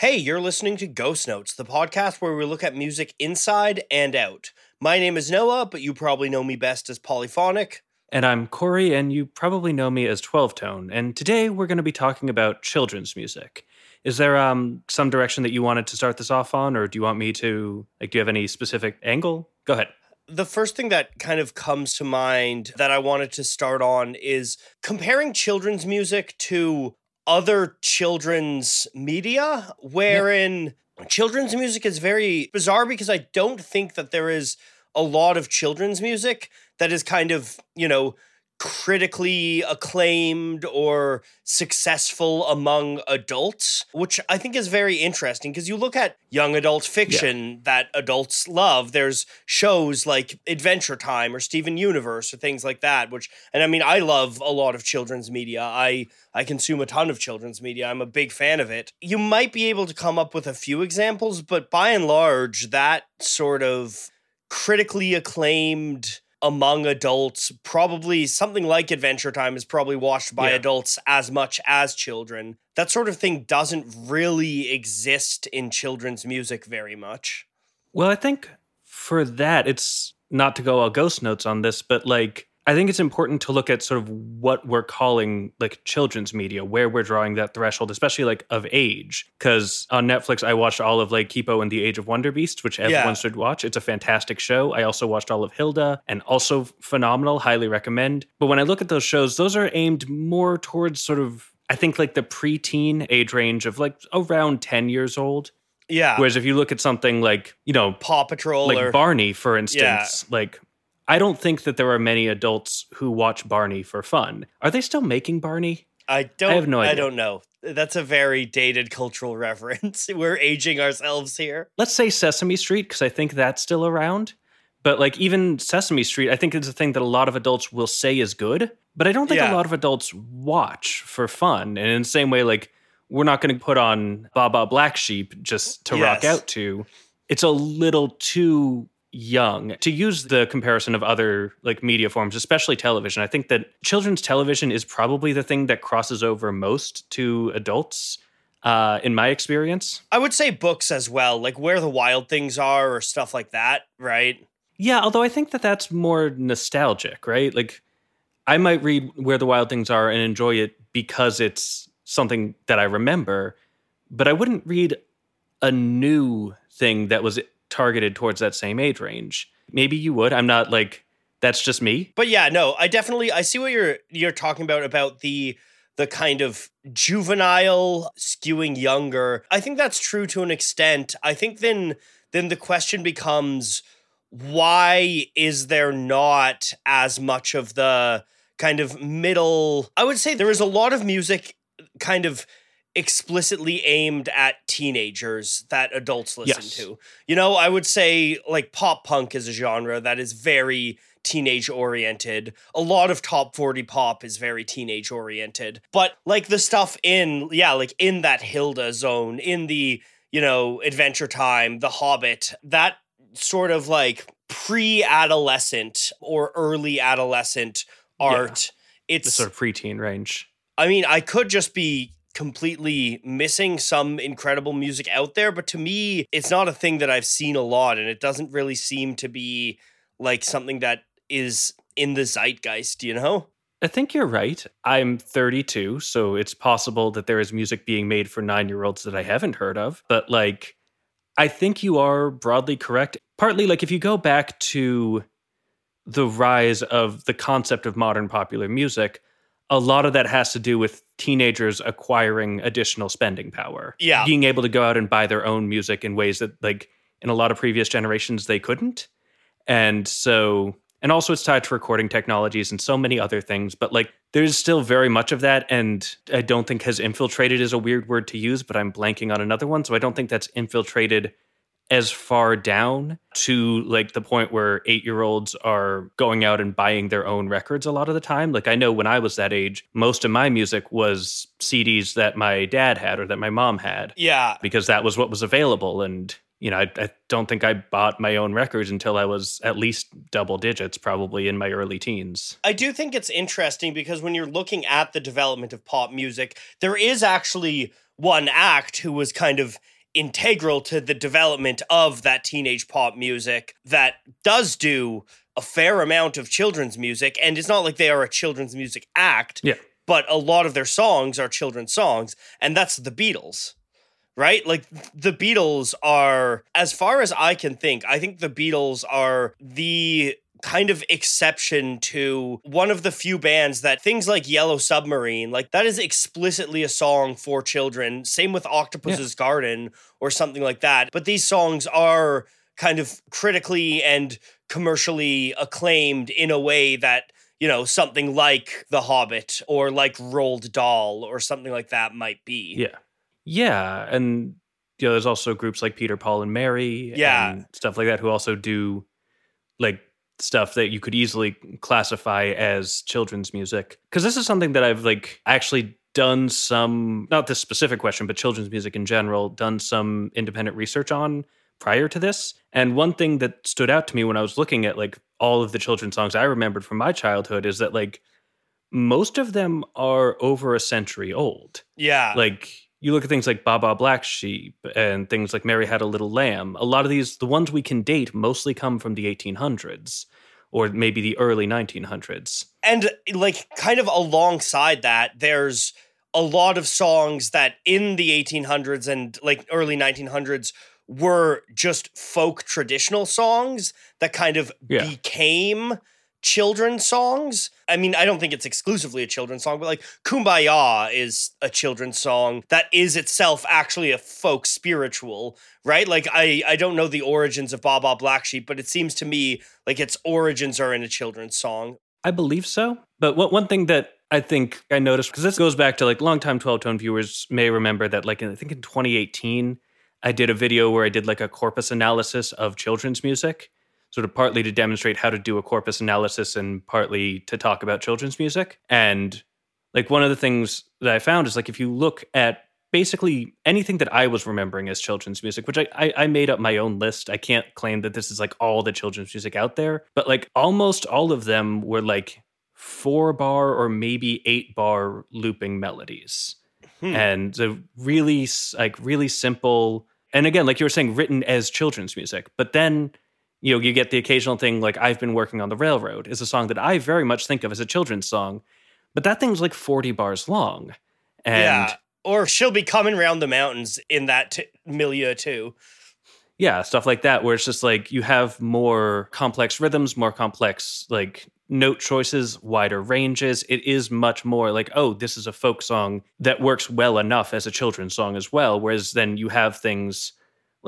Hey, you're listening to Ghost Notes, the podcast where we look at music inside and out. My name is Noah, but you probably know me best as Polyphonic. And I'm Cory, and you probably know me as 12tone. And today we're going to be talking about children's music. Is there um, some direction that you wanted to start this off on, or do you want me to, like, do you have any specific angle? Go ahead. The first thing that kind of comes to mind that I wanted to start on is comparing children's music to other children's media, wherein children's music is very bizarre because I don't think that there is a lot of children's music that is kind of, you know, critically acclaimed or successful among adults, which I think is very interesting because you look at young adult fiction yeah. that adults love. There's shows like Adventure Time or Steven Universe or things like that, which and I mean I love a lot of children's media. I I consume a ton of children's media. I'm a big fan of it. You might be able to come up with a few examples, but by and large that sort of critically acclaimed among adults. Probably something like Adventure Time is probably watched by yeah. adults as much as children. That sort of thing doesn't really exist in children's music very much. Well, I think for that, it's not to go all ghost notes on this, but like I think it's important to look at sort of what we're calling like children's media, where we're drawing that threshold, especially like of age. Because on Netflix, I watched all of like Kipo and the Age of Wonder Beast, which everyone yeah. should watch. It's a fantastic show. I also watched all of Hilda and also phenomenal, highly recommend. But when I look at those shows, those are aimed more towards sort of, I think like the preteen age range of like around 10 years old. Yeah. Whereas if you look at something like, you know, Paw Patrol like or Barney, for instance, yeah. like I don't think that there are many adults who watch Barney for fun. Are they still making Barney? I don't. I have no idea. I don't know. That's a very dated cultural reference. We're aging ourselves here. Let's say Sesame Street because I think that's still around. But like even Sesame Street, I think it's a thing that a lot of adults will say is good, but I don't think yeah. a lot of adults watch for fun. And in the same way, like we're not going to put on Baa Black Sheep just to yes. rock out to. It's a little too young to use the comparison of other like media forms especially television i think that children's television is probably the thing that crosses over most to adults uh in my experience. I would say books as well like where the wild things are or stuff like that right? Yeah although i think that that's more nostalgic right? Like i might read where the wild things are and enjoy it because it's something that i remember but i wouldn't read a new thing that was targeted towards that same age range. Maybe you would. I'm not like that's just me. But yeah, no, I definitely I see what you're you're talking about about the the kind of juvenile skewing younger. I think that's true to an extent. I think then then the question becomes why is there not as much of the kind of middle I would say there is a lot of music kind of explicitly aimed at teenagers that adults listen yes. to. You know, I would say like pop punk is a genre that is very teenage oriented. A lot of top 40 pop is very teenage oriented. But like the stuff in yeah, like in that Hilda zone, in the, you know, Adventure Time, The Hobbit, that sort of like pre-adolescent or early adolescent art. Yeah. It's the sort of preteen range. I mean, I could just be completely missing some incredible music out there. But to me, it's not a thing that I've seen a lot, and it doesn't really seem to be like something that is in the zeitgeist, you know? I think you're right. I'm 32, so it's possible that there is music being made for nine year olds that I haven't heard of. But like, I think you are broadly correct. Partly, like, if you go back to the rise of the concept of modern popular music, a lot of that has to do with teenagers acquiring additional spending power. Yeah. Being able to go out and buy their own music in ways that, like, in a lot of previous generations, they couldn't. And so, and also it's tied to recording technologies and so many other things. But, like, there's still very much of that. And I don't think has infiltrated is a weird word to use, but I'm blanking on another one. So I don't think that's infiltrated as far down to like the point where eight year olds are going out and buying their own records a lot of the time. Like I know when I was that age, most of my music was CDs that my dad had or that my mom had. Yeah. Because that was what was available. And, you know, I, I don't think I bought my own records until I was at least double digits, probably in my early teens. I do think it's interesting because when you're looking at the development of pop music, there is actually one act who was kind of integral to the development of that teenage pop music that does do a fair amount of children's music. And it's not like they are a children's music act Yeah. but a lot of their songs are children's songs. And that's the beatles right? Like the beatles are as far as i can think i think the beatles are the kind of exception to one of the few bands that things like Yellow Submarine, like that is explicitly a song for children. Same with Octopus's Garden or something like that. But these songs are kind of critically and commercially acclaimed in a way that, you know, something like The Hobbit or like Roald Dahl or something like that might be. Yeah. Yeah. And you know, there's also groups like Peter, Paul, and Mary Yeah. and stuff like that who also do like stuff that you could easily classify as children's music. Because this is something that I've like actually done some, not this specific question, but children's music in general, done some independent research on prior to this. And one thing that stood out to me when I was looking at like all of the children's songs I remembered from my childhood is that like most of them are over a century old Yeah. like you look at things like Baa Baa Black Sheep and things like Mary Had a Little Lamb. A lot of these, the ones we can date, mostly come from the 1800s or maybe the early 1900s. and like kind of alongside that there's a lot of songs that in the 1800s and like early 1900s were just folk traditional songs that kind of Yeah. became children's songs. I mean, I don't think it's exclusively a children's song, but like Kumbaya is a children's song that is itself actually a folk spiritual, right? Like I I don't know the origins of Baa Baa Black Sheep, but it seems to me like its origins are in a children's song. I believe so. But what, one thing that I think I noticed, because this goes back to like longtime 12tone viewers may remember that, like, in, I think in 2018, I did a video where I did like a corpus analysis of children's music, sort of partly to demonstrate how to do a corpus analysis and partly to talk about children's music. And like, one of the things that I found is like, if you look at basically anything that I was remembering as children's music, which I, I, I made up my own list. I can't claim that this is like all the children's music out there, but like almost all of them were like four bar or maybe eight bar looping melodies. Hmm. And the really like really simple and again, like you were saying, written as children's music. But then, you know, you get the occasional thing like I've been working on the railroad is a song that I very much think of as a children's song. But that thing's like 40 bars long. And yeah. Or she'll be coming round the mountains in that t- milieu too. yeah stuff like that where it's just like you have more complex rhythms more complex like note choices wider ranges it is much more like oh this is a folk song that works well enough as a children's song as well whereas then you have things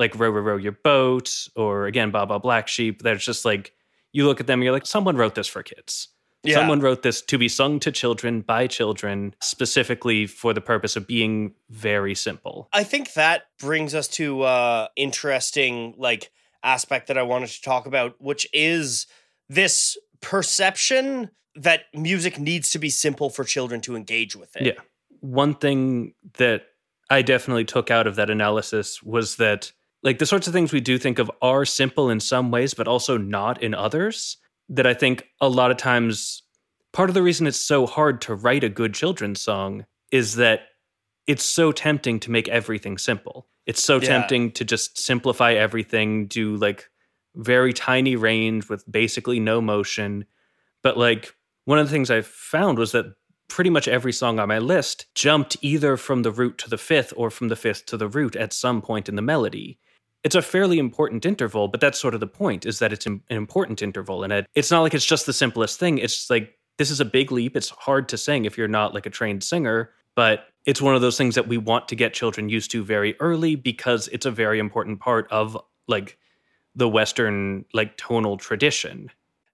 like row row row your boat or again baa baa black sheep that's just like you look at them and you're like someone wrote this for kids Yeah. Someone wrote this to be sung to children by children, specifically for the purpose of being very simple. I think that brings us to uh interesting like aspect that I wanted to talk about, which is this perception that music needs to be simple for children to engage with it. Yeah. One thing that I definitely took out of that analysis was that, like, the sorts of things we do think of are simple in some ways, but also not in others. That I think a lot of times, part of the reason it's so hard to write a good children's song is that it's so tempting to make everything simple. It's so Yeah. tempting to just simplify everything, do like very tiny range with basically no motion. But like one of the things I found was that pretty much every song on my list jumped either from the root to the fifth or from the fifth to the root at some point in the melody. It's a fairly important interval, but that's sort of the point is that it's an important interval. And it, it's not like it's just the simplest thing. It's like this is a big leap. It's hard to sing if you're not like a trained singer, but it's one of those things that we want to get children used to very early because it's a very important part of like the Western like tonal tradition.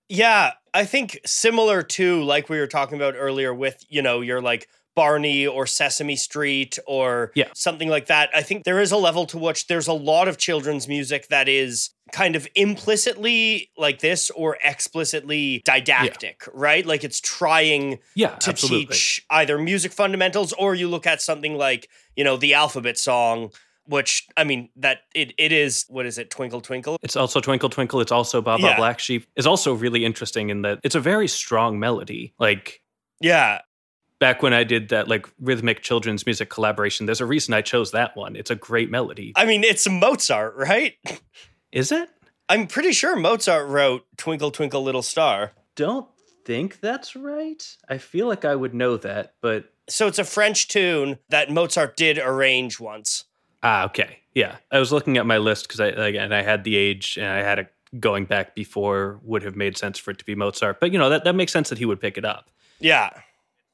Yeah, I think similar to like we were talking about earlier with, you know, your like Barney or Sesame Street or Yeah. something like that. I think there is a level to which there's a lot of children's music that is kind of implicitly like this or explicitly didactic, right? Like it's trying Yeah, to absolutely. teach either music fundamentals or you look at something like, you know, the alphabet song, which I mean that it it is what is it, Twinkle Twinkle? It's also Twinkle Twinkle. It's also Baa Baa Yeah. Black Sheep. Is also really interesting in that it's a very strong melody. Like Yeah. Back when I did that like rhythmic children's music collaboration, there's a reason I chose that one. It's a great melody. I mean, it's Mozart, right? Is it? I'm pretty sure Mozart wrote Twinkle Twinkle Little Star. Don't think that's right. I feel like I would know that, but So it's a French tune that Mozart did arrange once. ah, okay. Yeah. I was looking at my list cuz I again I had the age and I had it going back before would have made sense for it to be Mozart. But you know, that that makes sense that he would pick it up. Yeah.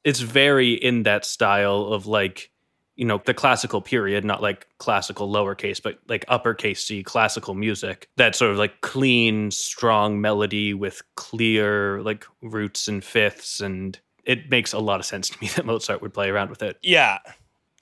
It's very in that style of like you know the classical period not like classical lowercase but like uppercase c classical music that sort of like clean strong melody with clear like roots and fifths and it makes a lot of sense to me that mozart would play around with it Yeah.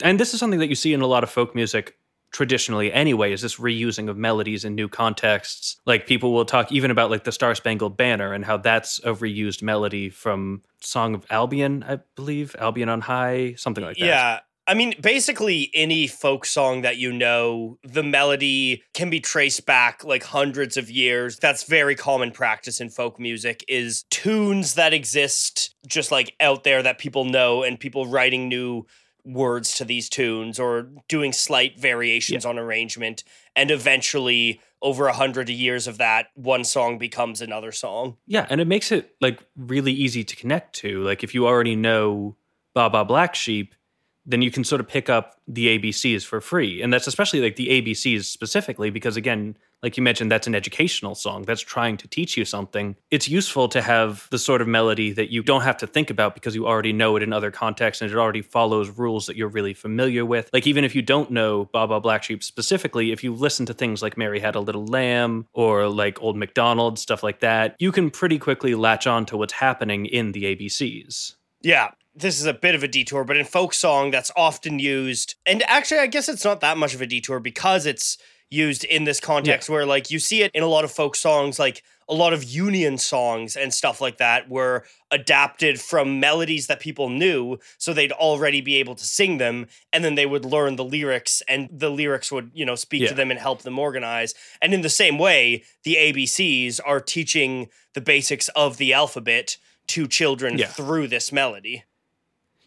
and this is something that you see in a lot of folk music traditionally anyway is this reusing of melodies in new contexts like people will talk even about like the star spangled banner and how that's a reused melody from song of albion i believe albion on high something like that Yeah. I mean, basically, any folk song that you know, the melody can be traced back like hundreds of years. That's very common practice in folk music is tunes that exist just like out there that people know and people writing new words to these tunes or doing slight variations on arrangement. And eventually, over a hundred years of that, one song becomes another song. yeah and it makes it like really easy to connect to like if you already know baa baa black sheep then you can sort of pick up the abcs for free. And that's especially like the abcs specifically because again like you mentioned that's an educational song that's trying to teach you something. It's useful to have the sort of melody that you don't have to think about because you already know it in other contexts and it already follows rules that you're really familiar with. Like even if you don't know baa baa black sheep specifically if you listen to things like mary had a little lamb or like old macdonald stuff like that you can pretty quickly latch on to what's happening in the abcs Yeah, this is a bit of a detour, but in folk song, that's often used. And actually, I guess it's not that much of a detour because it's used in this context where, like, you see it in a lot of folk songs, like a lot of union songs and stuff like that were adapted from melodies that people knew so they'd already be able to sing them and then they would learn the lyrics and the lyrics would you know speak Yeah. to them and help them organize and in the same way the abcs are teaching the basics of the alphabet to children Yeah. through this melody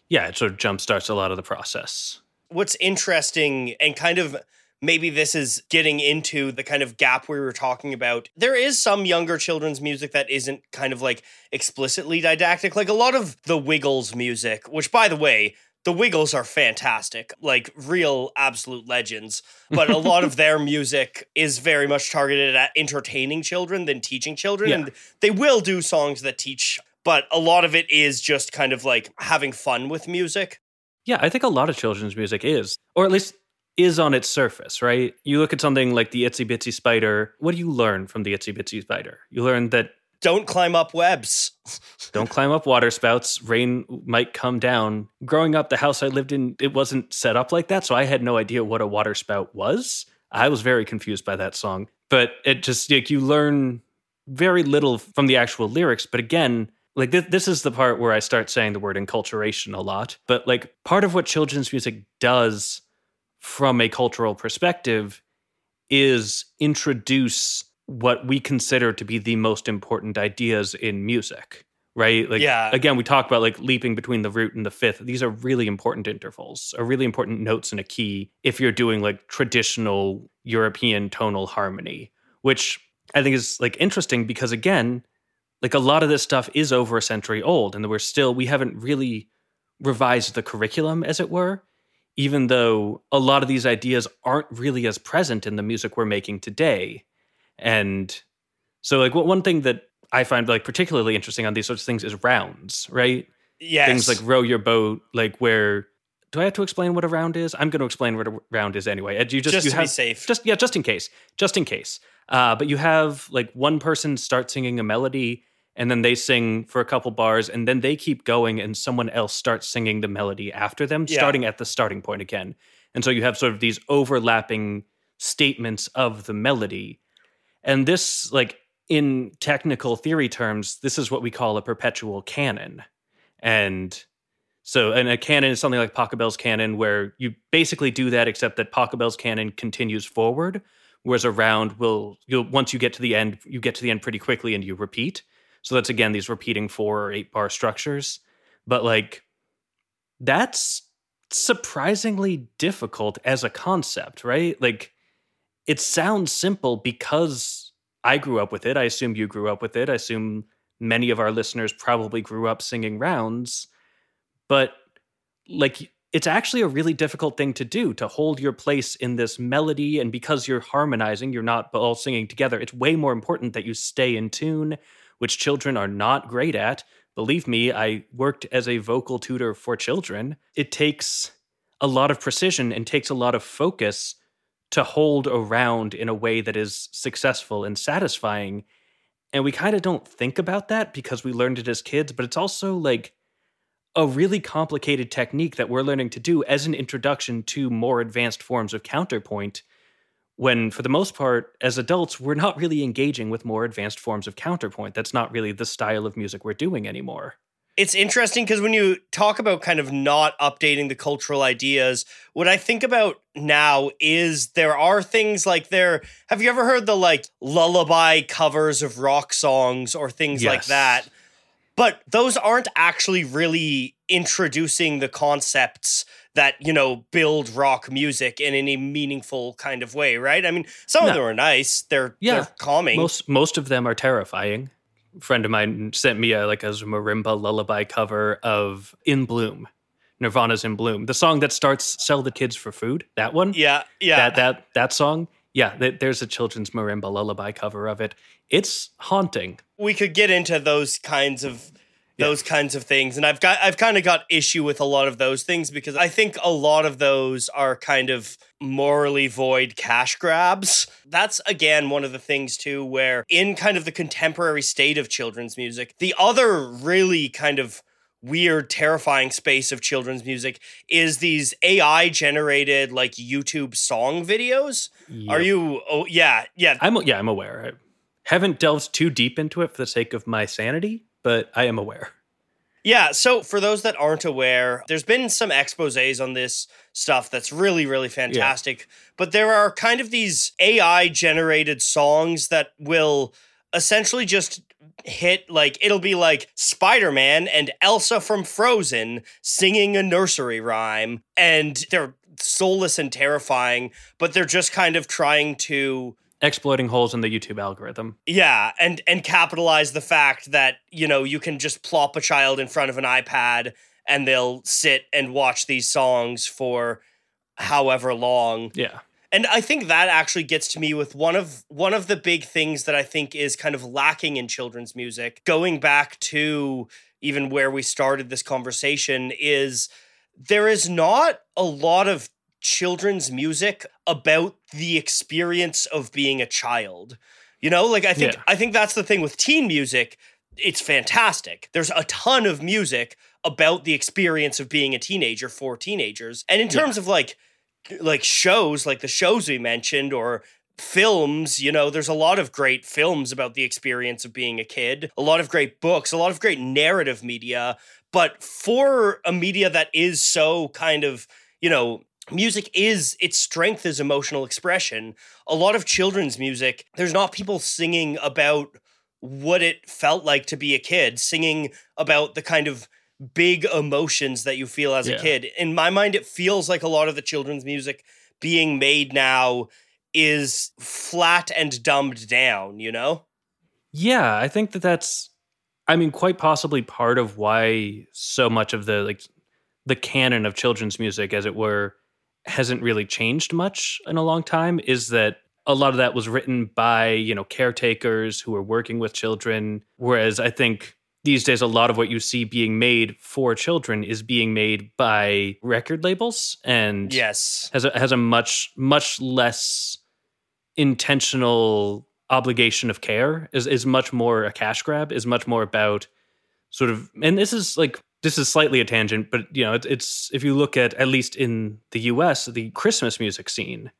yeah it sort of jumpstarts a lot of the process what's interesting and kind of maybe this is getting into the kind of gap we were talking about. There is some younger children's music that isn't kind of like explicitly didactic. Like a lot of the Wiggles music, which by the way, the Wiggles are fantastic, like real absolute legends. But a lot of their music is very much targeted at entertaining children than teaching children. Yeah. And they will do songs that teach, but a lot of it is just kind of like having fun with music. Yeah, I think a lot of children's music is, or at least is on its surface, right? You look at something like the Itsy Bitsy Spider. What do you learn from the Itsy Bitsy Spider? You learn that Don't climb up webs. don't climb up water spouts, rain might come down. Growing up, the house I lived in, it wasn't set up like that, so I had no idea what a water spout was. I was very confused by that song, but it just like you learn very little from the actual lyrics, but again, like th- this is the part where I start saying the word enculturation a lot. But like part of what children's music does from a cultural perspective is introduce what we consider to be the most important ideas in music right like Yeah. again we talk about like leaping between the root and the fifth these are really important intervals are really important notes in a key if you're doing like traditional european tonal harmony which i think is like interesting because again like a lot of this stuff is over a century old and we're still we haven't really revised the curriculum as it were even though a lot of these ideas aren't really as present in the music we're making today and so like one thing that i find like particularly interesting on these sorts of things is rounds right Yes. things like row your boat like where do i have to explain what a round is? I'm going to explain what a round is anyway. You just, just you to have be safe. just yeah just in case. Just in case. Uh, but you have like one person start singing a melody and then they sing for a couple bars and then they keep going and someone else starts singing the melody after them Yeah. starting at the starting point again. And so you have sort of these overlapping statements of the melody. And this like in technical theory terms this is what we call a perpetual canon. And so, and a canon is something like Pachelbel's canon, where you basically do that, except that Pachelbel's canon continues forward, whereas a round will, you'll once you get to the end, you get to the end pretty quickly and you repeat. So that's again these repeating four or eight bar structures. But like that's surprisingly difficult as a concept, right? Like it sounds simple because I grew up with it. I assume you grew up with it. I assume many of our listeners probably grew up singing rounds. But like it's actually a really difficult thing to do to hold your place in this melody and because you're harmonizing, you're not all singing together. It's way more important that you stay in tune, which children are not great at. Believe me, I worked as a vocal tutor for children. It takes a lot of precision and takes a lot of focus to hold around in a way that is successful and satisfying. And we kind of don't think about that because we learned it as kids, but it's also like a really complicated technique that we're learning to do as an introduction to more advanced forms of counterpoint. When, for the most part, as adults, we're not really engaging with more advanced forms of counterpoint. That's not really the style of music we're doing anymore it's interesting because when you talk about kind of not updating the cultural ideas, what I think about now is there are things like there. Have you ever heard the like lullaby covers of rock songs or things yes. like that? But those aren't actually really introducing the concepts that you know build rock music in any meaningful kind of way, right? I mean, some no. of them are nice; they're yeah. they're calming. Most most of them are terrifying friend of mine sent me a like a marimba lullaby cover of In Bloom. Nirvana's In Bloom. The song that starts Sell the Kids for Food. That one? Yeah. Yeah. That that that song. Yeah, there's a children's marimba lullaby cover of it. It's haunting. We could get into those kinds of those yeah. kinds of things and i've got i've kind of got issue with a lot of those things because i think a lot of those are kind of morally void cash grabs that's again one of the things too where in kind of the contemporary state of children's music the other really kind of weird terrifying space of children's music is these ai generated like youtube song videos yep. are you oh yeah yeah i'm yeah i'm aware i haven't delved too deep into it for the sake of my sanity but I am aware. Yeah, so for those that aren't aware, there's been some exposés on this stuff that's really, really fantastic. Yeah. But there are kind of these AI generated songs that will essentially just hit like it'll be like Spider-Man and Elsa from Frozen singing a nursery rhyme and they're soulless and terrifying, but they're just kind of trying to exploiting holes in the YouTube algorithm. Yeah, and and capitalize the fact that, you know, you can just plop a child in front of an iPad and they'll sit and watch these songs for however long. Yeah. And I think that actually gets to me with one of one of the big things that I think is kind of lacking in children's music. Going back to even where we started this conversation is there is not a lot of children's music about the experience of being a child. You know, like I think yeah. I think that's the thing with teen music. It's fantastic. There's a ton of music about the experience of being a teenager for teenagers. And in terms yeah. of like like shows, like the shows we mentioned or films, you know, there's a lot of great films about the experience of being a kid, a lot of great books, a lot of great narrative media, but for a media that is so kind of, you know, music is its strength is emotional expression. A lot of children's music, there's not people singing about what it felt like to be a kid, singing about the kind of big emotions that you feel as yeah. a kid. In my mind, it feels like a lot of the children's music being made now is flat and dumbed down, you know? Yeah, I think that that's I mean quite possibly part of why so much of the like the canon of children's music as it were hasn't really changed much in a long time is that a lot of that was written by you know caretakers who are working with children whereas i think these days a lot of what you see being made for children is being made by record labels and yes has a, has a much much less intentional obligation of care is is much more a cash grab is much more about sort of and this is like this is slightly a tangent, but you know, it, it's if you look at at least in the U.S. the Christmas music scene,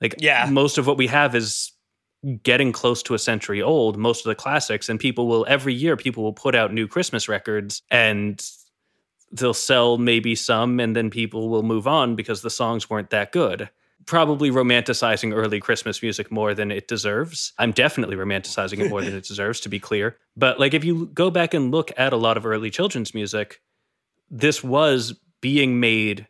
like yeah, most of what we have is getting close to a century old. Most of the classics, and people will every year people will put out new Christmas records, and they'll sell maybe some, and then people will move on because the songs weren't that good probably romanticizing early Christmas music more than it deserves. I'm definitely romanticizing it more than it deserves, to be clear. But like if you go back and look at a lot of early children's music, this was being made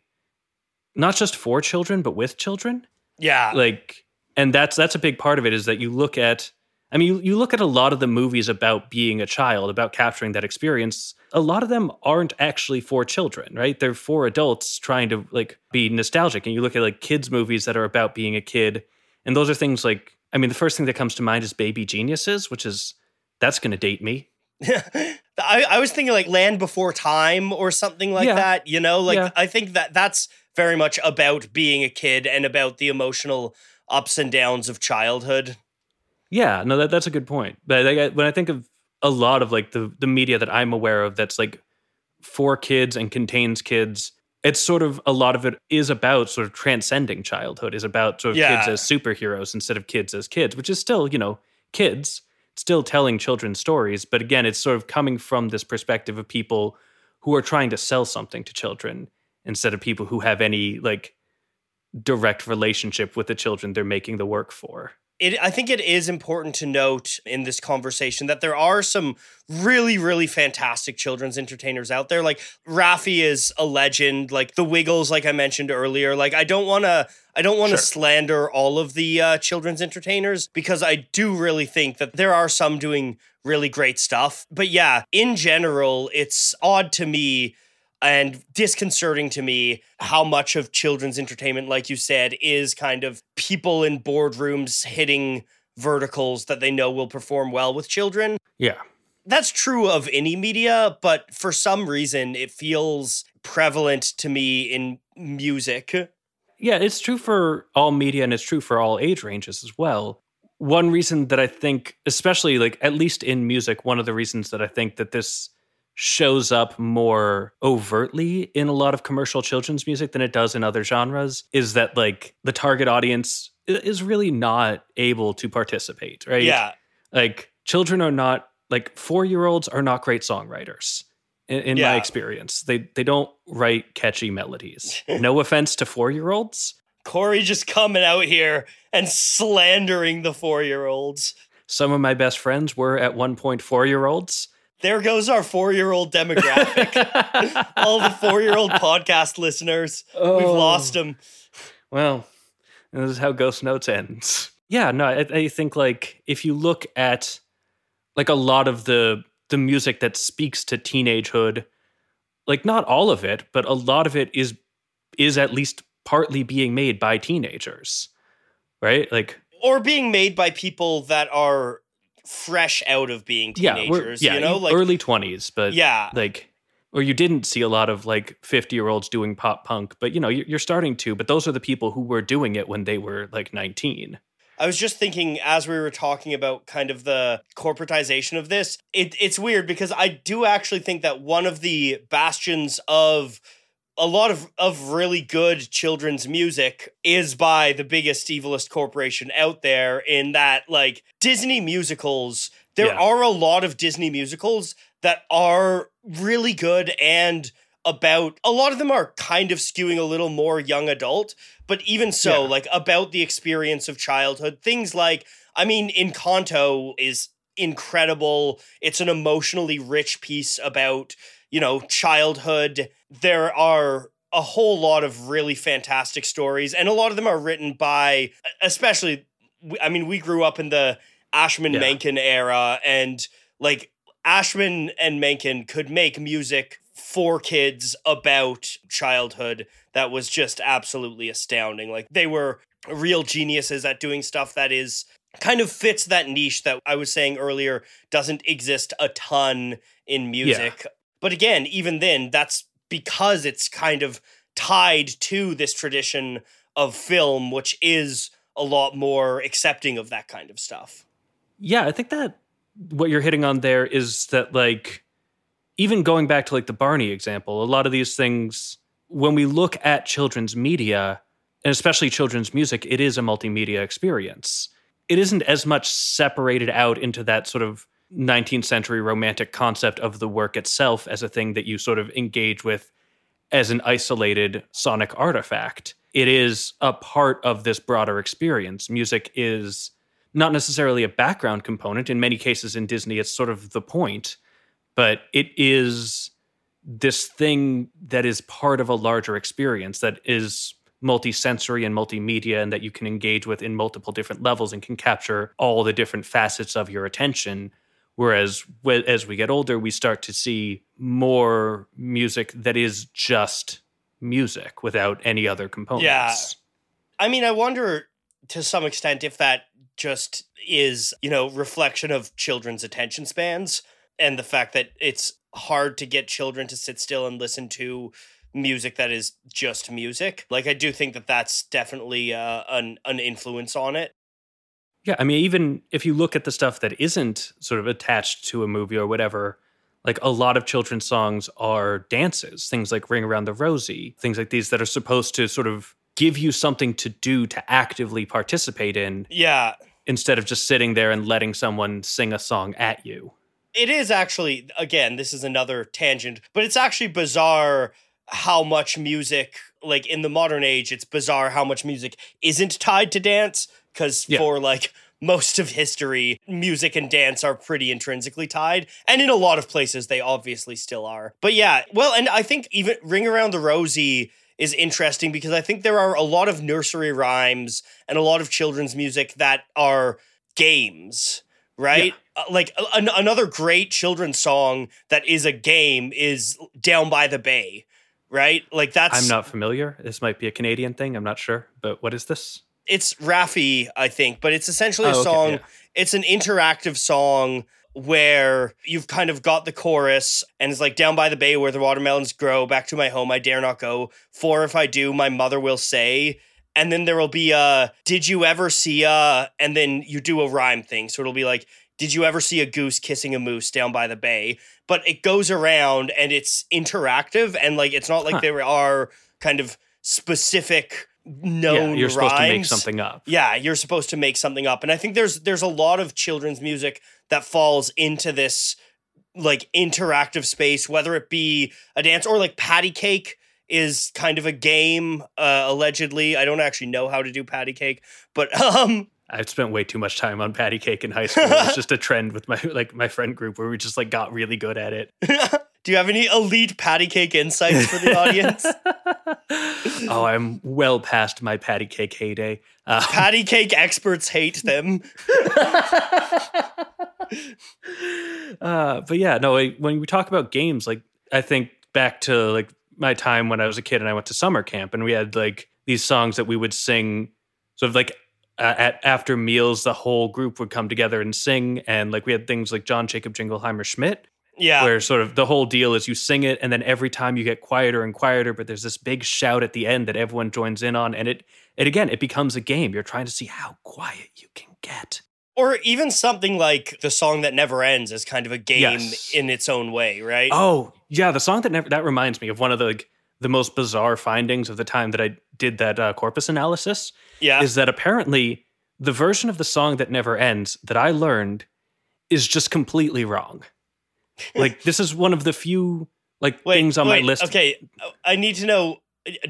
not just for children but with children Yeah. like and that's that's a big part of it is that you look at i mean you, you look at a lot of the movies about being a child about capturing that experience a lot of them aren't actually for children right they're for adults trying to like be nostalgic and you look at like kids movies that are about being a kid and those are things like i mean the first thing that comes to mind is baby geniuses which is that's going to date me I, I was thinking like Land Before Time or something like Yeah. that. You know, like Yeah. I think that that's very much about being a kid and about the emotional ups and downs of childhood. Yeah, no, that, that's a good point. But like, I- when I think of a lot of like the the media that I'm aware of that's like for kids and contains kids, it's sort of a lot of it is about sort of transcending childhood, is about sort of Yeah. kids as superheroes instead of kids as kids, which is still you know kids still telling children's stories, but again, it's sort of coming from this perspective of people who are trying to sell something to children instead of people who have any like direct relationship with the children they're making the work for. it I think it is important to note in this conversation that there are some really really fantastic children's entertainers out there like Raffi is a legend like the Wiggles like I mentioned earlier like I don't want to I don't want to Sure. slander all of the uh, children's entertainers because I do really think that there are some doing really great stuff but yeah in general it's odd to me and disconcerting to me how much of children's entertainment, like you said, is kind of people in boardrooms hitting verticals that they know will perform well with children. Yeah. That's true of any media, but for some reason, it feels prevalent to me in music. Yeah, it's true for all media and it's true for all age ranges as well. One reason that I think, especially like at least in music, one of the reasons that I think that this shows up more overtly in a lot of commercial children's music than it does in other genres is that like the target audience is really not able to participate, right? Yeah. Like children are not like 4-year-olds are not great songwriters. In, in Yeah. my experience, they they don't write catchy melodies. No offense to four year olds, Cory just coming out here and slandering the four year olds. Some of my best friends were at one point four year olds. There goes our four year old demographic. All the four year old podcast listeners. oh. We've lost them. Well, this is how Ghost Notes ends. Yeah, no, I, I think like if you look at like a lot of the the music that speaks to teenagehood, like not all of it, but a lot of it is is at least partly being made by teenagers, right? Like Or being made by people that are fresh out of being yeah, teenagers. yeah, you know, like early twenties, but yeah, like or you didn't see a lot of like 50 year olds doing pop punk but you know you're, you're starting to but those are the people who were doing it when they were like 19 I was just thinking as we were talking about kind of the corporatization of this, it, it's weird because I do actually think that one of the bastions of a lot of, of really good children's music is by the biggest, evilest corporation out there, in that, like, Disney musicals, there Yeah. are a lot of Disney musicals that are really good and about a lot of them are kind of skewing a little more young adult but even so Yeah. like about the experience of childhood things like i mean encanto is incredible it's an emotionally rich piece about you know childhood there are a whole lot of really fantastic stories and a lot of them are written by especially i mean we grew up in the ashman Yeah. menken era and like ashman and menken could make music for kids about childhood that was just absolutely astounding. Like they were real geniuses at doing stuff that is kind of fits that niche that I was saying earlier doesn't exist a ton in music. But again, even then, that's because it's kind of tied to this tradition of film, which is a lot more accepting of that kind of stuff. yeah i think that what you're hitting on there is that like even going back to like the barney example a lot of these things when we look at children's media and especially children's music it is a multimedia experience it isn't as much separated out into that sort of 19th century romantic concept of the work itself as a thing that you sort of engage with as an isolated sonic artifact. It is a part of this broader experience. Music is not necessarily a background component. In many cases in Disney, it's sort of the point, but it is this thing that is part of a larger experience that is multisensory and multimedia and that you can engage with in multiple different levels and can capture all the different facets of your attention whereas as we get older we start to see more music that is just music without any other components yeah i mean i wonder to some extent if that just is you know reflection of children's attention spans and the fact that it's hard to get children to sit still and listen to music that is just music. Like I do think that that's definitely uh, an an influence on it. Yeah, I mean, even if you look at the stuff that isn't sort of attached to a movie or whatever, like a lot of children's songs are dances, things like Ring Around the Rosie, things like these that are supposed to sort of give you something to do to actively participate in. Yeah. Instead of just sitting there and letting someone sing a song at you. It is actually, again, this is another tangent, but it's actually bizarre how much music like in the modern age it's bizarre how much music isn't tied to dance because yeah. for like most of history music and dance are pretty intrinsically tied and in a lot of places they obviously still are but yeah well and i think even ring around the rosie is interesting because i think there are a lot of nursery rhymes and a lot of children's music that are games right yeah. uh, like a- another great children's song that is a game is down by the bay right? Like that's I'm not familiar. This might be a Canadian thing. I'm not sure. But what is this? It's Raffi, I think, but it's essentially oh, a song. Yeah. It's an interactive song where you've kind of got the chorus and it's like down by the bay where the watermelons grow, back to my home, I dare not go. For if I do, my mother will say. And then there will be a did you ever see a and then you do a rhyme thing. So it'll be like, did you ever see a goose kissing a moose down by the bay? But it goes around and it's interactive and like it's not like huh. there are kind of specific known yeah, you're rhymes. supposed to make something up. Yeah, you're supposed to make something up. And I think there's there's a lot of children's music that falls into this like interactive space, whether it be a dance or like patty cake is kind of a game uh, allegedly i don't actually know how to do patty cake but um I've spent way too much time on patty cake in high school. It's just a trend with my like my friend group where we just like got really good at it. Do you have any elite patty cake insights for the audience? oh, I'm well past my patty cake heyday. Uh, patty cake experts hate them. uh, but yeah, no. When we talk about games, like I think back to like my time when I was a kid and I went to summer camp, and we had like these songs that we would sing, sort of like uh, at after meals, the whole group would come together and sing, and like we had things like John Jacob Jingleheimer Schmidt, yeah, where sort of the whole deal is you sing it, and then every time you get quieter and quieter, but there's this big shout at the end that everyone joins in on, and it it again it becomes a game. You're trying to see how quiet you can get. Or even something like the song that never ends is kind of a game yes. in its own way, right? Oh yeah, the song that never that reminds me of one of the like, the most bizarre findings of the time that I did that uh, corpus analysis yeah. is that apparently the version of the song that never ends that I learned is just completely wrong. like this is one of the few like wait, things on wait, my list. Okay, I need to know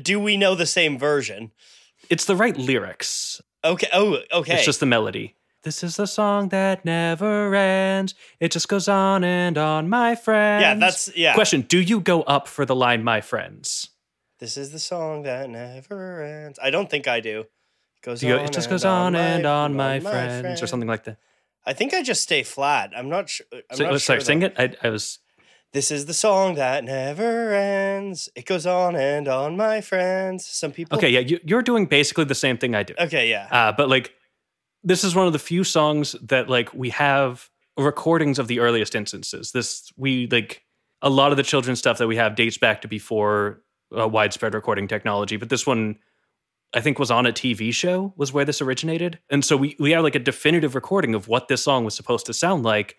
do we know the same version? It's the right lyrics. Okay. Oh, okay. It's just the melody. This is the song that never ends. It just goes on and on, my friends. Yeah, that's yeah. Question: Do you go up for the line, my friends? This is the song that never ends. I don't think I do. Goes you go, it just goes on, on and on, my, my friends, friends, or something like that. I think I just stay flat. I'm not sure. I'm so, not sorry, sure sing it. I, I was. This is the song that never ends. It goes on and on, my friends. Some people. Okay, yeah, you, are doing basically the same thing I do. Okay, yeah. Uh, but like, this is one of the few songs that like we have recordings of the earliest instances. This we like a lot of the children's stuff that we have dates back to before uh, widespread recording technology, but this one I think was on a TV show was where this originated. And so we we have like a definitive recording of what this song was supposed to sound like.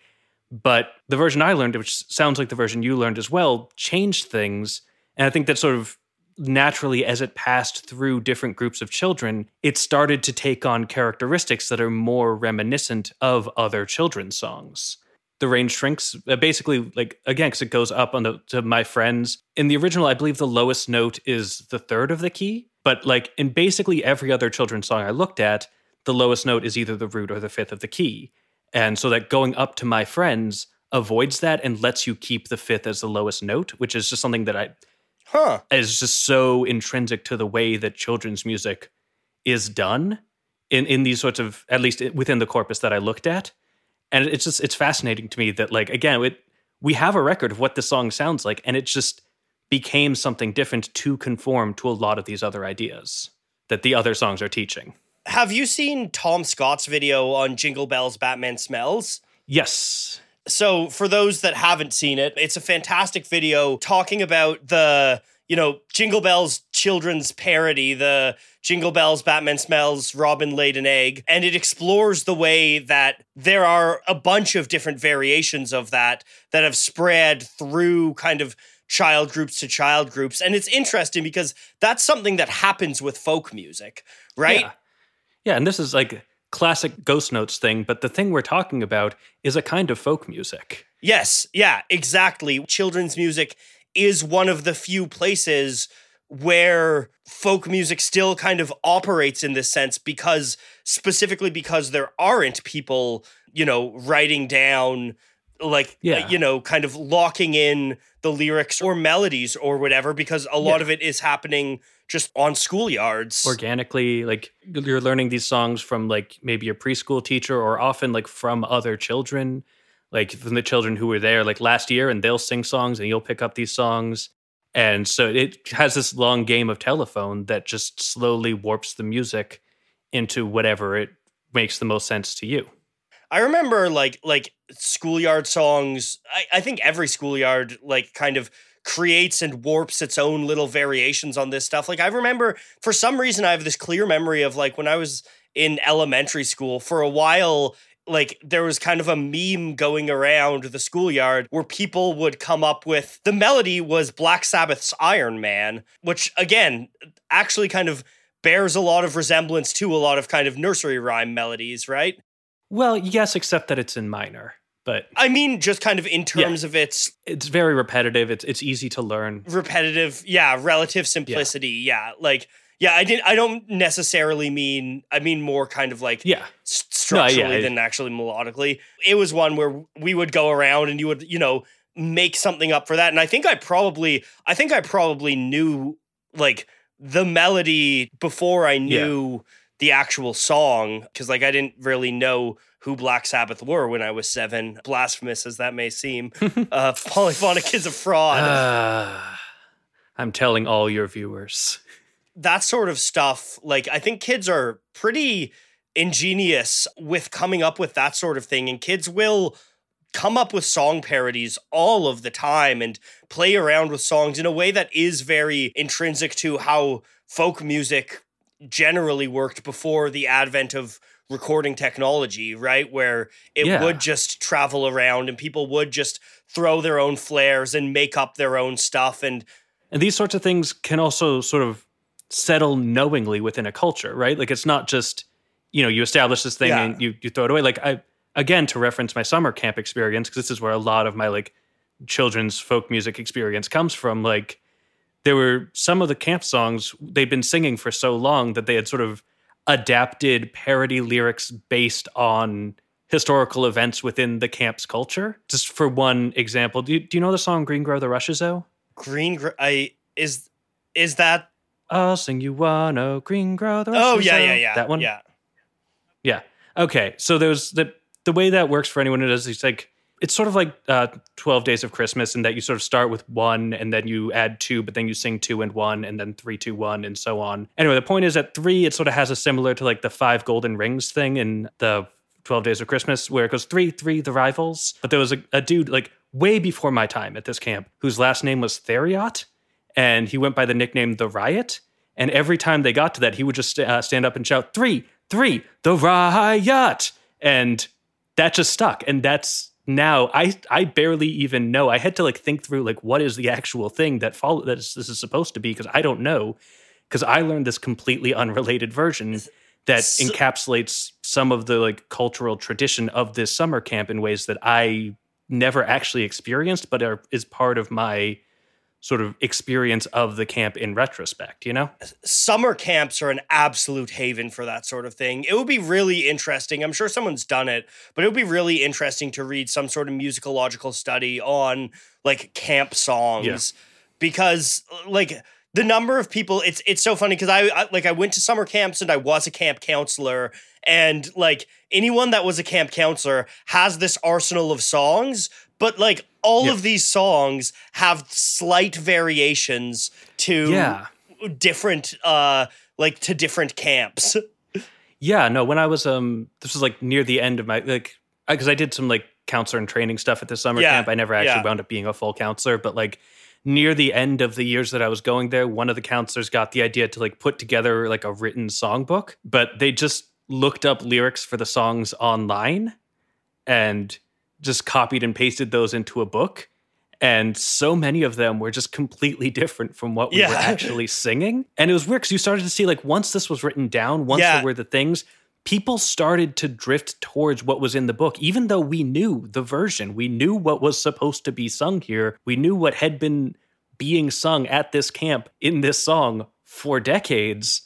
But the version I learned, which sounds like the version you learned as well, changed things. And I think that sort of naturally, as it passed through different groups of children, it started to take on characteristics that are more reminiscent of other children's songs. The range shrinks uh, basically, like again, because it goes up on the to my friends. In the original, I believe the lowest note is the third of the key, but like in basically every other children's song I looked at, the lowest note is either the root or the fifth of the key. And so that going up to my friends, avoids that and lets you keep the fifth as the lowest note, which is just something that I Huh. is just so intrinsic to the way that children's music is done in in these sorts of at least within the corpus that I looked at. And it's just it's fascinating to me that like again, it we have a record of what the song sounds like and it just became something different to conform to a lot of these other ideas that the other songs are teaching. Have you seen Tom Scott's video on Jingle Bells Batman Smells? Yes. So, for those that haven't seen it, it's a fantastic video talking about the, you know, Jingle Bells children's parody, the Jingle Bells Batman Smells Robin Laid an Egg. And it explores the way that there are a bunch of different variations of that that have spread through kind of child groups to child groups. And it's interesting because that's something that happens with folk music, right? Yeah. yeah, and this is like classic ghost notes thing, but the thing we're talking about is a kind of folk music. Yes, yeah, exactly. Children's music is one of the few places where folk music still kind of operates in this sense because specifically because there aren't people, you know, writing down like uh, Yeah. you know kind of locking in the lyrics or melodies or whatever because a lot Yeah. of it is happening just on schoolyards. organically like you're learning these songs from like maybe your preschool teacher or often like from other children like from the children who were there like last year and they'll sing songs and you'll pick up these songs and so it has this long game of telephone that just slowly warps the music into whatever it makes the most sense to you I remember like like schoolyard songs. I, I think every schoolyard like kind of creates and warps its own little variations on this stuff. Like I remember for some reason I have this clear memory of like when I was in elementary school for a while like there was kind of a meme going around the schoolyard where people would come up with the melody was Black Sabbath's Iron Man, which again actually kind of bears a lot of resemblance to a lot of kind of nursery rhyme melodies, right? Well yes except that it's in minor but I mean, just kind of in terms of its it's very repetitive it's it's easy to learn repetitive, yeah, relative simplicity, yeah. Like, yeah, I didn't. I don't necessarily mean. I mean more kind of like yeah s- No, yeah, structurally than actually melodically. It was one where we would go around and you would, you know, make something up for that. And I think I probably, I think I probably knew like the melody before I knew the actual song because like I didn't really know who Black Sabbath were when I was seven. Blasphemous as that may seem, uh, polyphonic is a fraud. Ah, i'm telling all your viewers that sort of stuff, like I think kids are pretty ingenious with coming up with that sort of thing, and kids will come up with song parodies all of the time and play around with songs in a way that is very intrinsic to how folk music generally worked before the advent of recording technology, right? Where it Yeah. would just travel around and people would just throw their own flares and make up their own stuff and And these sorts of things can also sort of settle knowingly within a culture, right? Like it's not just, you know, you establish this thing Yeah. and you, you throw it away. Like I, again, to reference my summer camp experience, because this is where a lot of my like children's folk music experience comes from. Like there were some of the camp songs they'd been singing for so long that they had sort of adapted parody lyrics based on historical events within the camp's culture. Just for one example, do you, do you know the song Green Grow the Rushes, though? green gr- I is is that I'll sing you one, oh, green grow the Oh rushes, yeah, oh. yeah, yeah. That one? Yeah. Yeah. Okay. So there's the the way that works for anyone who does it's like it's sort of like uh, 12 days of Christmas in that you sort of start with one and then you add two, but then you sing two and one and then three, two, one, and so on. Anyway, the point is that three, it sort of has a similar to like the five golden rings thing in the 12 days of Christmas, where it goes three, three, the rivals. But there was a, a dude like way before my time at this camp whose last name was Theriot, and he went by the nickname The Riot. And every time they got to that, he would just uh, stand up and shout, three, three, the riot. And that just stuck. And that's now I I barely even know. I had to like think through like what is the actual thing that follow that is, this is supposed to be because I don't know because I learned this completely unrelated version that So- encapsulates some of the like cultural tradition of this summer camp in ways that I never actually experienced, but are, is part of my sort of experience of the camp in retrospect, you know? Summer camps are an absolute haven for that sort of thing. It would be really interesting. I'm sure someone's done it, but it would be really interesting to read some sort of musicological study on like camp songs yeah. because like the number of people it's it's so funny because I, I like I went to summer camps and I was a camp counselor and like anyone that was a camp counselor has this arsenal of songs but like all yeah. of these songs have slight variations to yeah. different uh like to different camps yeah no when i was um this was like near the end of my like because I, I did some like counselor and training stuff at the summer yeah. camp i never actually yeah. wound up being a full counselor but like near the end of the years that I was going there, one of the counselors got the idea to like put together like a written songbook, but they just looked up lyrics for the songs online and just copied and pasted those into a book. And so many of them were just completely different from what we yeah. were actually singing. And it was weird because you started to see, like, once this was written down, once yeah. there were the things, people started to drift towards what was in the book, even though we knew the version. We knew what was supposed to be sung here. We knew what had been being sung at this camp in this song for decades.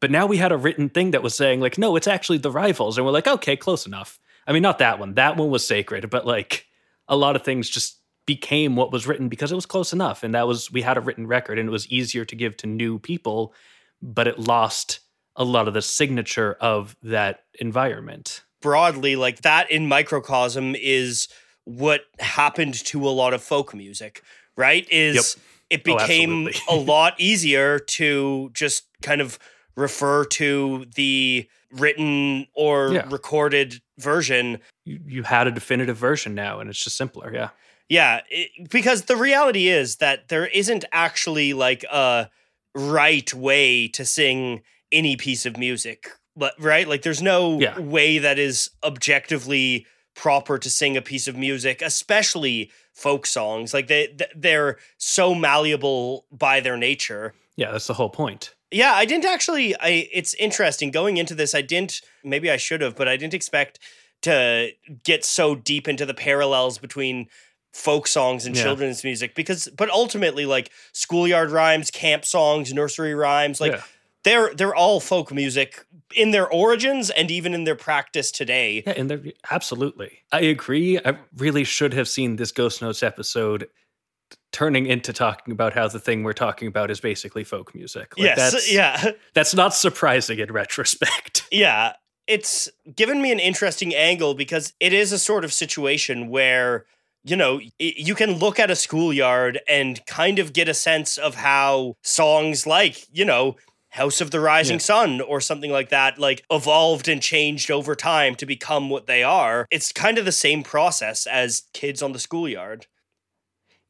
But now we had a written thing that was saying, like, no, it's actually the rivals. And we're like, okay, close enough. I mean, not that one. That one was sacred, but like a lot of things just became what was written because it was close enough. And that was, we had a written record and it was easier to give to new people, but it lost a lot of the signature of that environment. Broadly, like that in microcosm is what happened to a lot of folk music, right? Is yep. it oh, became oh, a lot easier to just kind of refer to the written or yeah. recorded version. You, you had a definitive version now, and it's just simpler. Yeah. Yeah. It, because the reality is that there isn't actually like a right way to sing any piece of music, but right? Like there's no yeah. way that is objectively proper to sing a piece of music, especially folk songs. Like they they're so malleable by their nature. Yeah, that's the whole point. Yeah, I didn't actually. I it's interesting going into this. I didn't. Maybe I should have, but I didn't expect to get so deep into the parallels between folk songs and yeah. children's music because but ultimately like schoolyard rhymes camp songs nursery rhymes like yeah. they're they're all folk music in their origins and even in their practice today yeah and they're absolutely i agree i really should have seen this ghost notes episode turning into talking about how the thing we're talking about is basically folk music. Like yes, that's, yeah. That's not surprising in retrospect. Yeah. It's given me an interesting angle because it is a sort of situation where, you know, you can look at a schoolyard and kind of get a sense of how songs like, you know, House of the Rising yeah. Sun or something like that, like evolved and changed over time to become what they are. It's kind of the same process as kids on the schoolyard.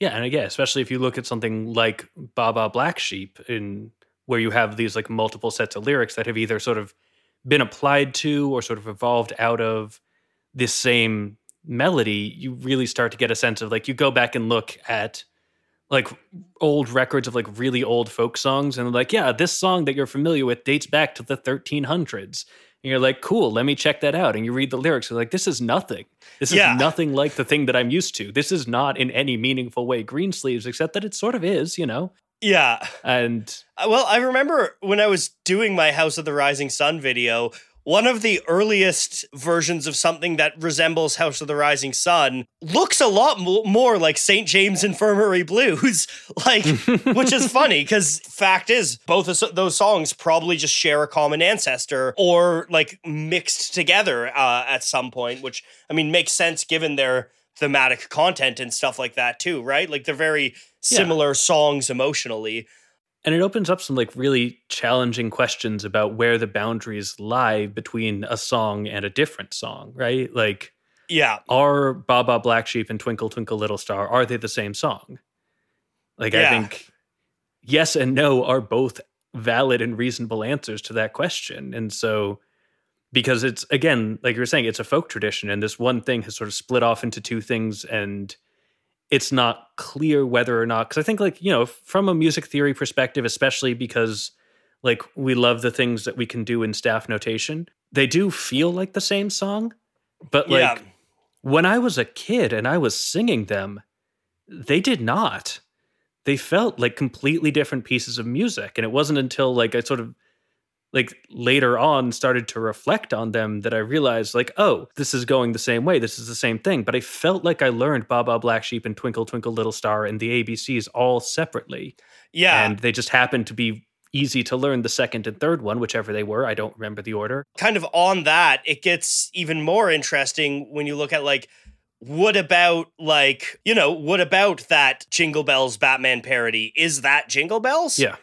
Yeah, and again, especially if you look at something like Baa Black Sheep, in where you have these like multiple sets of lyrics that have either sort of been applied to or sort of evolved out of this same melody, you really start to get a sense of like you go back and look at like old records of like really old folk songs and like yeah this song that you're familiar with dates back to the 1300s and you're like, cool, let me check that out. And you read the lyrics, you're like, this is nothing. This is yeah. nothing like the thing that I'm used to. This is not in any meaningful way green sleeves, except that it sort of is, you know? Yeah. And uh, well, I remember when I was doing my House of the Rising Sun video, one of the earliest versions of something that resembles House of the Rising Sun looks a lot more like St. James Infirmary Blues, like, which is funny because fact is, both of those songs probably just share a common ancestor or like mixed together uh, at some point, which I mean makes sense given their thematic content and stuff like that too, right? Like they're very similar yeah. songs emotionally and it opens up some like really challenging questions about where the boundaries lie between a song and a different song right? Like yeah. are baa black sheep and twinkle twinkle little star are they the same song? Like yeah. i think yes and no are both valid and reasonable answers to that question. And so because it's again like you were saying it's a folk tradition and this one thing has sort of split off into two things and it's not clear whether or not because i think like you know from a music theory perspective especially because like we love the things that we can do in staff notation they do feel like the same song but like yeah. when i was a kid and i was singing them they did not they felt like completely different pieces of music. And it wasn't until like I sort of like later on started to reflect on them that I realized like, oh, this is going the same way. This is the same thing. But I felt like I learned Baa Baa Black Sheep and Twinkle Twinkle Little Star and the ABCs all separately. Yeah. And they just happened to be easy to learn the second and third one, whichever they were. I don't remember the order. Kind of on that, it gets even more interesting when you look at like what about like, you know, what about that Jingle Bells Batman parody? Is that Jingle Bells? Yeah.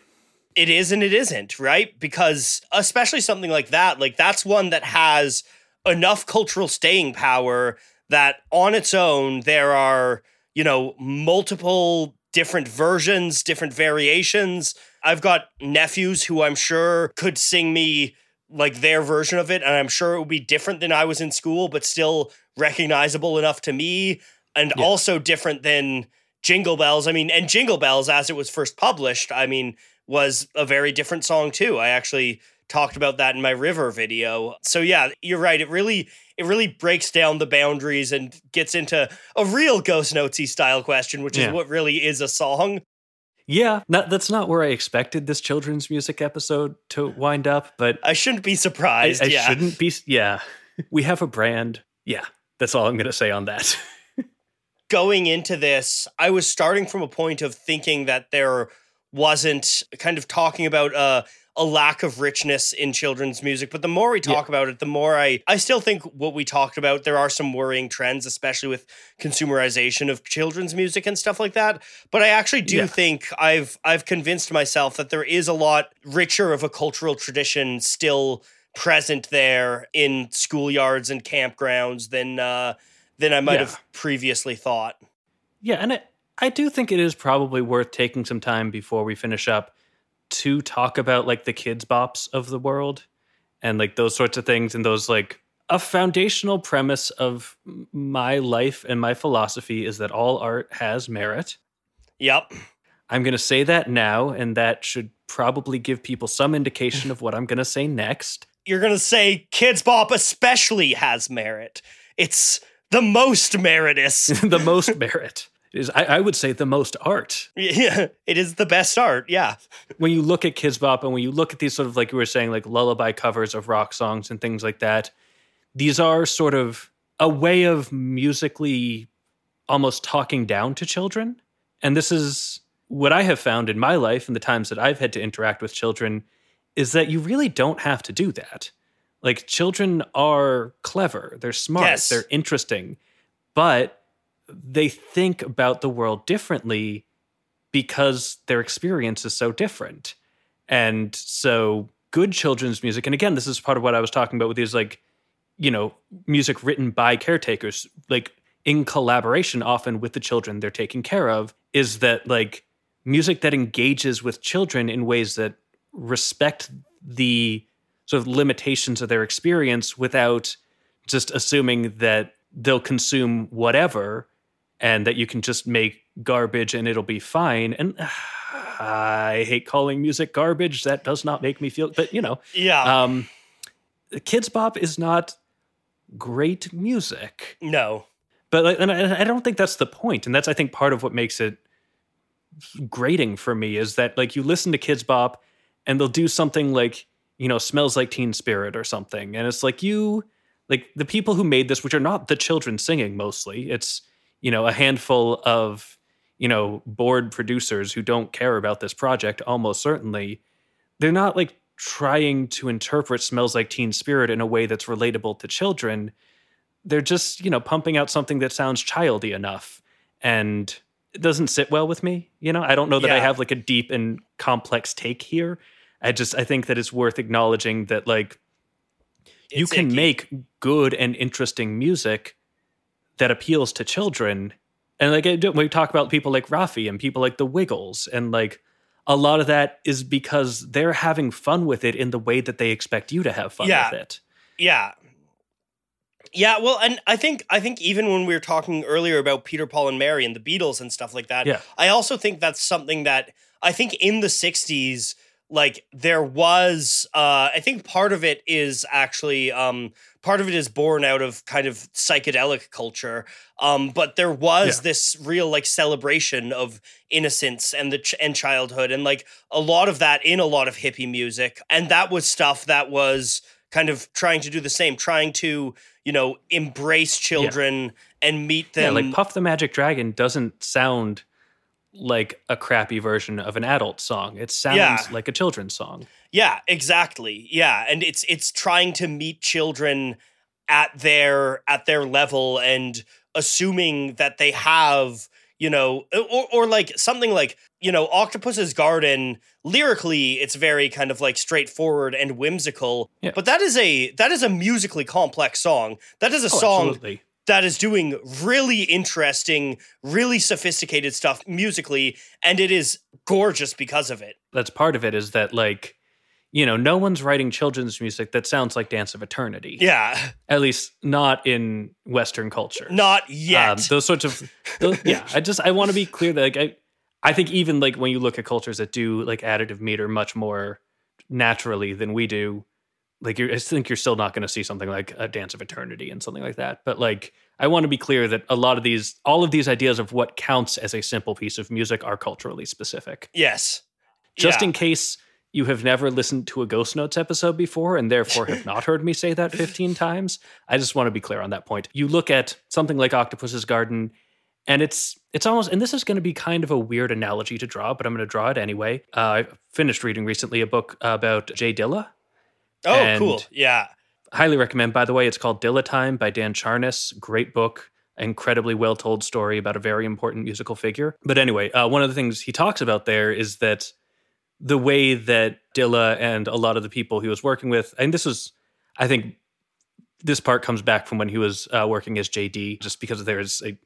It is and it isn't, right? Because especially something like that, like that's one that has enough cultural staying power that on its own there are, you know, multiple different versions, different variations. I've got nephews who I'm sure could sing me like their version of it and I'm sure it would be different than I was in school but still recognizable enough to me and Yeah. also different than Jingle Bells. I mean, and Jingle Bells as it was first published, I mean, was a very different song too. I actually talked about that in my River video. So yeah, you're right. It really it really breaks down the boundaries and gets into a real Ghost Notesy style question, which Yeah. is what really is a song. Yeah, not, that's not where I expected this children's music episode to wind up, but I shouldn't be I, surprised. I yeah. shouldn't be. Yeah, we have a brand. Yeah, that's all I'm going to say on that. going into this, I was starting from a point of thinking that there wasn't kind of talking about uh, a lack of richness in children's music. But the more we talk about it, the more I I still think what we talked about. There are some worrying trends, especially with consumerization of children's music and stuff like that. But I actually do Yeah. think I've I've convinced myself that there is a lot richer of a cultural tradition still present there in schoolyards and campgrounds than uh, than I might Yeah. have previously thought. yeah, and I, I do think it is probably worth taking some time before we finish up to talk about like the Kidz Bops of the world and like those sorts of things and those like a foundational premise of my life and my philosophy is that all art has merit. Yep. I'm going to say that now, and that should probably give people some indication of what I'm going to say next. You're going to say Kidz Bop especially has merit. It's the most meritus. the most merit is, I, I would say, the most art. yeah, it is the best art. Yeah. When you look at Kidz Bop and when you look at these sort of, like you were saying, like lullaby covers of rock songs and things like that, these are sort of a way of musically almost talking down to children. And this is what I have found in my life and the times that I've had to interact with children is that you really don't have to do that. Like children are clever, they're smart, Yes. they're interesting, but they think about the world differently because their experience is so different. And so good children's music, and again, this is part of what I was talking about with these like, you know, music written by caretakers, like in collaboration often with the children they're taking care of, is that like music that engages with children in ways that respect the sort of limitations of their experience without just assuming that they'll consume whatever and that you can just make garbage and it'll be fine. And I hate calling music garbage. That does not make me feel, but you know, Yeah. um, Kidz Bop is not great music, no. but and I, I don't think that's the point. And that's I think part of what makes it grating for me is that like you listen to Kidz Bop and they'll do something like you know smells like Teen Spirit or something, and it's like you like the people who made this, which are not the children singing mostly. It's you know a handful of you know bored producers who don't care about this project almost certainly they're not like trying to interpret smells like teen spirit in a way that's relatable to children. They're just you know pumping out something that sounds childy enough and it doesn't sit well with me you know? I don't know that i have like a deep and complex take here. I just i think that it's worth acknowledging that like you can icky. make good and interesting music that appeals to children and like we talk about people like Raffi and people like the wiggles and like a lot of that is because they're having fun with it in the way that they expect you to have fun Yeah. with it Yeah. Yeah, well, and I think I think even when we were talking earlier about Peter, Paul, and Mary and the Beatles and stuff like that, Yeah. I also think that's something that I think in the '60s like there was uh i think part of it is actually um part of it is born out of kind of psychedelic culture um but there was Yeah. this real like celebration of innocence and the ch- and childhood and like a lot of that in a lot of hippie music and that was stuff that was kind of trying to do the same trying to you know embrace children and meet them yeah, like Puff the Magic Dragon doesn't sound like a crappy version of an adult song. It sounds Yeah. like a children's song. Yeah, exactly. Yeah, and it's it's trying to meet children at their at their level and assuming that they have, you know, or or like something like, you know, Octopus's Garden lyrically it's very kind of like straightforward and whimsical. Yeah. But that is a that is a musically complex song. That is a Oh, song absolutely. That is doing really interesting, really sophisticated stuff musically and it is gorgeous because of it. That's part of it is that like you know, no one's writing children's music that sounds like Dance of Eternity. Yeah, At least not in Western culture. not yet. Um, those sorts of those, yeah i just i want to be clear that like i i think even like when you look at cultures that do like additive meter much more naturally than we do like you're, i think you're still not going to see something like a dance of eternity and something like that but like i want to be clear that a lot of these all of these ideas of what counts as a simple piece of music are culturally specific Yes. just Yeah. in case you have never listened to a Ghost Notes episode before and therefore have not heard me say that 15 times, I just want to be clear on that point. You look at something like Octopus's Garden and it's it's almost and this is going to be kind of a weird analogy to draw, but I'm going to draw it anyway. Uh, I finished reading recently a book about Jay Dilla. Oh, And- cool. Yeah. Highly recommend, by the way. It's called Dilla Time by Dan Charnas. Great book, incredibly well told story about a very important musical figure. But anyway, uh, one of the things he talks about there is that the way that Dilla and a lot of the people he was working with, and this was, I think, this part comes back from when he was uh, working as JD, just because there's a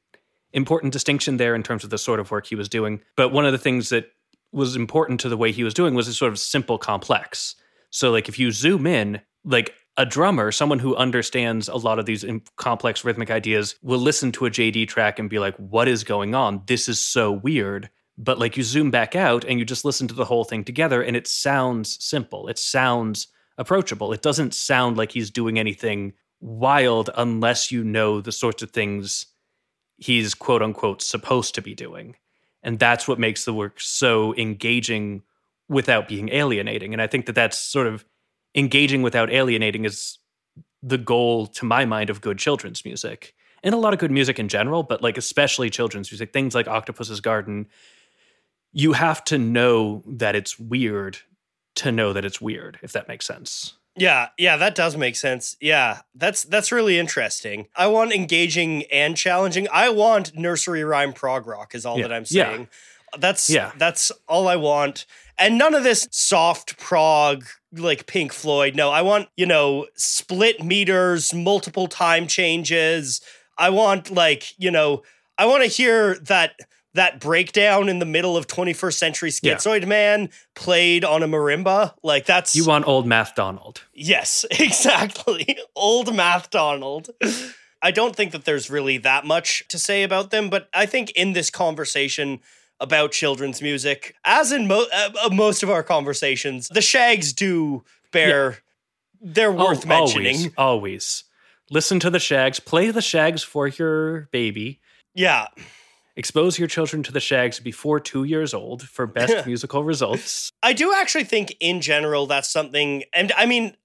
important distinction there in terms of the sort of work he was doing. But one of the things that was important to the way he was doing was a sort of simple complex. So, like, if you zoom in, like a drummer, someone who understands a lot of these complex rhythmic ideas, will listen to a JD track and be like, what is going on? This is so weird. But like you zoom back out and you just listen to the whole thing together and it sounds simple. It sounds approachable. It doesn't sound like he's doing anything wild unless you know the sorts of things he's quote unquote supposed to be doing. And that's what makes the work so engaging without being alienating. And I think that that's sort of engaging without alienating is the goal to my mind of good children's music and a lot of good music in general but like especially children's music things like octopus's garden you have to know that it's weird to know that it's weird if that makes sense Yeah, yeah, that does make sense. Yeah, that's that's really interesting. I want engaging and challenging. I want nursery rhyme prog rock is all Yeah, that I'm yeah. That's Yeah. that's all I want. And none of this soft prog like Pink Floyd. No, I want, you know, split meters, multiple time changes. I want like, you know, I want to hear that that breakdown in the middle of 21st century Yeah. schizoid man played on a marimba. Like that's you want old math donald Yes, exactly. Old Math Donald. I don't think that there's really that much to say about them, but I think in this conversation about children's music, as in mo- uh, uh, most of our conversations, the Shaggs do bear. They're worth Oh, mentioning. always, always listen to the Shaggs play the Shaggs for your baby Yeah, expose your children to the Shaggs before two years old for best musical results I do actually think in general that's something, and I mean.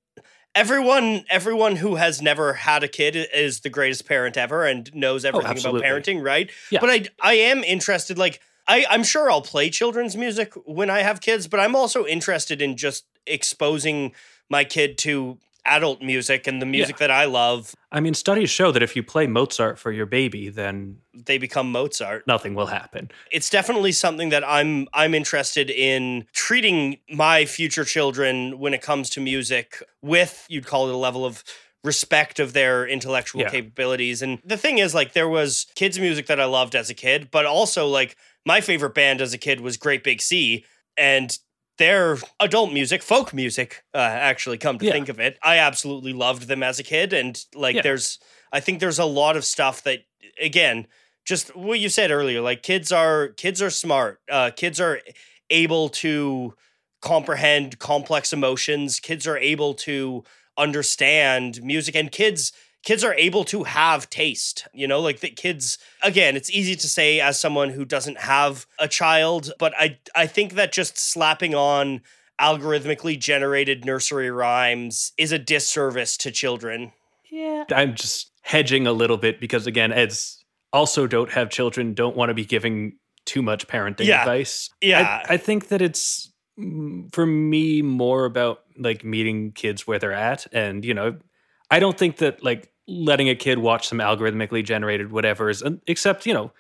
Everyone, everyone who has never had a kid is the greatest parent ever and knows everything about parenting, right? Yeah. But I, I am interested. Like, I, I'm sure I'll play children's music when I have kids, but I'm also interested in just exposing my kid to adult music and the music that I love. I mean, studies show that if you play Mozart for your baby, then They become Mozart. nothing will happen. it's definitely something that I'm I'm interested in treating my future children when it comes to music with you'd call it a level of respect of their intellectual Yeah. capabilities and the thing is like there was kids music that I loved as a kid but also like my favorite band as a kid was Great Big Sea and their adult music folk music uh, actually come to Yeah. think of it I absolutely loved them as a kid and like Yeah. there's I think there's a lot of stuff that again just what you said earlier like kids are kids are smart uh kids are able to comprehend complex emotions. Kids are able to understand music and kids kids are able to have taste you know like the kids again it's easy to say as someone who doesn't have a child but i i think that just slapping on algorithmically generated nursery rhymes is a disservice to children. Yeah. I'm just hedging a little bit because again as also don't have children don't want to be giving too much parenting Yeah. advice. Yeah. I, I think that it's for me more about like meeting kids where they're at and you know i don't think that like letting a kid watch some algorithmically generated whatever is except you know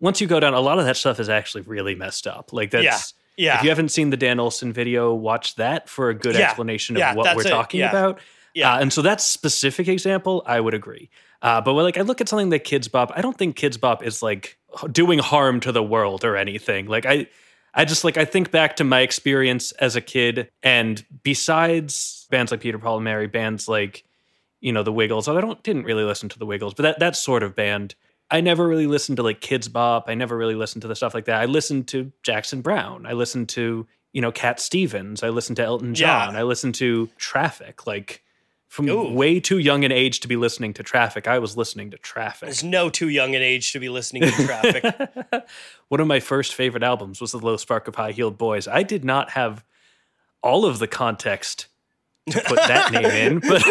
once you go down a lot of that stuff is actually really messed up like that's yeah if you haven't seen the dan olson video watch that for a good Yeah. explanation of Yeah, what we're it. talking Yeah. about yeah uh, and so that specific example, I would agree. Uh, but when like I look at something like Kidz Bop, I don't think Kidz Bop is like doing harm to the world or anything. Like I, I just like I think back to my experience as a kid, and besides bands like Peter Paul and Mary, bands like you know the Wiggles. I don't didn't really listen to the Wiggles, but that that sort of band. I never really listened to like Kidz Bop. I never really listened to the stuff like that. I listened to Jackson Browne. I listened to you know Cat Stevens. I listened to Elton Yeah. John. I listened to Traffic. Like from Ooh. way too young an age to be listening to Traffic, I was listening to Traffic. there's no too young an age to be listening to traffic One of my first favorite albums was The Low Spark of High Heeled Boys. I did not have all of the context to put that name in, but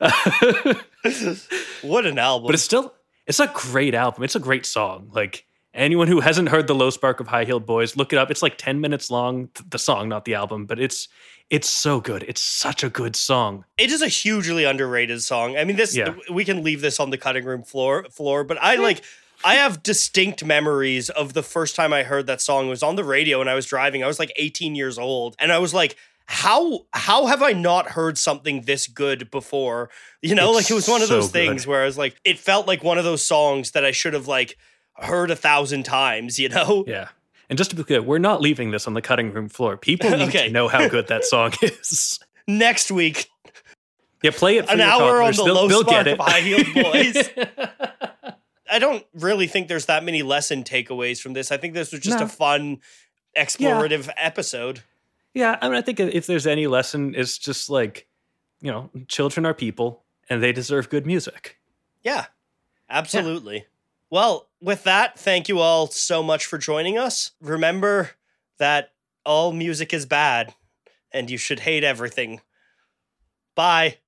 um, what an album but it's still it's a great album. It's a great song. Like anyone who hasn't heard The Low Spark of High Heeled Boys, look it up. It's like 10 minutes long, th- the song, not the album, but it's it's so good. It's such a good song. it is a hugely underrated song. I mean, this Yeah. we can leave this on the cutting room floor floor, but I like I have distinct memories of the first time I heard that song. It was on the radio when I was driving. I was like 18 years old, and I was like, how how have I not heard something this good before? You know, It's like it was one of so those good. things where I was like, it felt like one of those songs that I should have like heard a thousand times. You know? Yeah. And just to be clear, we're not leaving this on the cutting room floor. People need Okay. to know how good that song is. Next week, Yeah, play it for an hour on the They'll- low they'll spark of high heeled boys. I don't really think there's that many lesson takeaways from this. I think this was just No. a fun explorative episode. Yeah, I mean, I think if there's any lesson, it's just like, you know, children are people and they deserve good music. Yeah, absolutely. Well, with that, thank you all so much for joining us. Remember that all music is bad and you should hate everything. Bye.